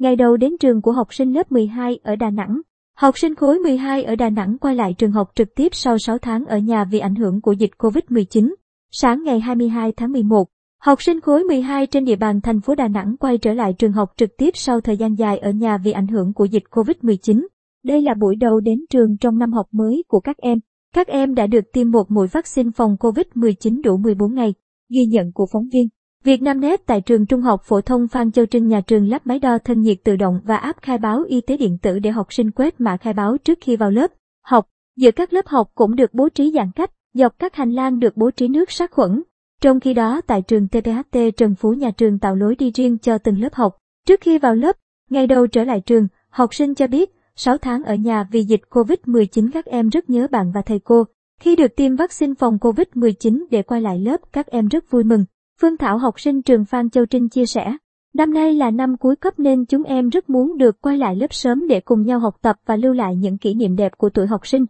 ngày đầu đến trường của học sinh lớp 12 ở Đà Nẵng. Học sinh khối 12 ở Đà Nẵng quay lại trường học trực tiếp sau 6 tháng ở nhà vì ảnh hưởng của dịch Covid-19. Sáng ngày 22 tháng 11, học sinh khối 12 trên địa bàn thành phố Đà Nẵng quay trở lại trường học trực tiếp sau thời gian dài ở nhà vì ảnh hưởng của dịch Covid-19. Đây là buổi đầu đến trường trong năm học mới của các em. Các em đã được tiêm một mũi vaccine phòng COVID-19 đủ 14 ngày. Ghi nhận của phóng viên. Việt Nam Net tại trường Trung học phổ thông Phan Châu Trinh nhà trường lắp máy đo thân nhiệt tự động và áp khai báo y tế điện tử để học sinh quét mã khai báo trước khi vào lớp học. Giữa các lớp học cũng được bố trí giãn cách, dọc các hành lang được bố trí nước sát khuẩn. Trong khi đó tại trường TPHT Trần Phú nhà trường tạo lối đi riêng cho từng lớp học. Trước khi vào lớp, ngày đầu trở lại trường, học sinh cho biết 6 tháng ở nhà vì dịch COVID-19 các em rất nhớ bạn và thầy cô. Khi được tiêm vaccine phòng COVID-19 để quay lại lớp các em rất vui mừng. Phương Thảo học sinh trường Phan Châu Trinh chia sẻ, năm nay là năm cuối cấp nên chúng em rất muốn được quay lại lớp sớm để cùng nhau học tập và lưu lại những kỷ niệm đẹp của tuổi học sinh.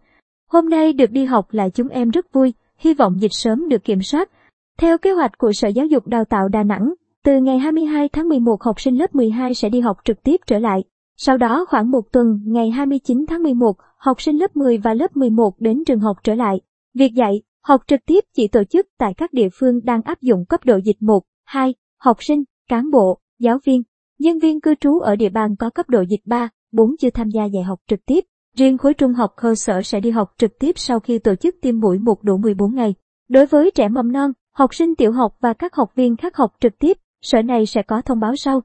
Hôm nay được đi học lại chúng em rất vui, hy vọng dịch sớm được kiểm soát. Theo kế hoạch của Sở Giáo dục Đào tạo Đà Nẵng, từ ngày 22 tháng 11 học sinh lớp 12 sẽ đi học trực tiếp trở lại. Sau đó khoảng một tuần, ngày 29 tháng 11, học sinh lớp 10 và lớp 11 đến trường học trở lại. Việc dạy, học trực tiếp chỉ tổ chức tại các địa phương đang áp dụng cấp độ dịch 1, 2, học sinh, cán bộ, giáo viên, nhân viên cư trú ở địa bàn có cấp độ dịch 3, 4 chưa tham gia dạy học trực tiếp. Riêng khối trung học cơ sở sẽ đi học trực tiếp sau khi tổ chức tiêm mũi một đủ 14 ngày. Đối với trẻ mầm non, học sinh tiểu học và các học viên khác học trực tiếp, sở này sẽ có thông báo sau.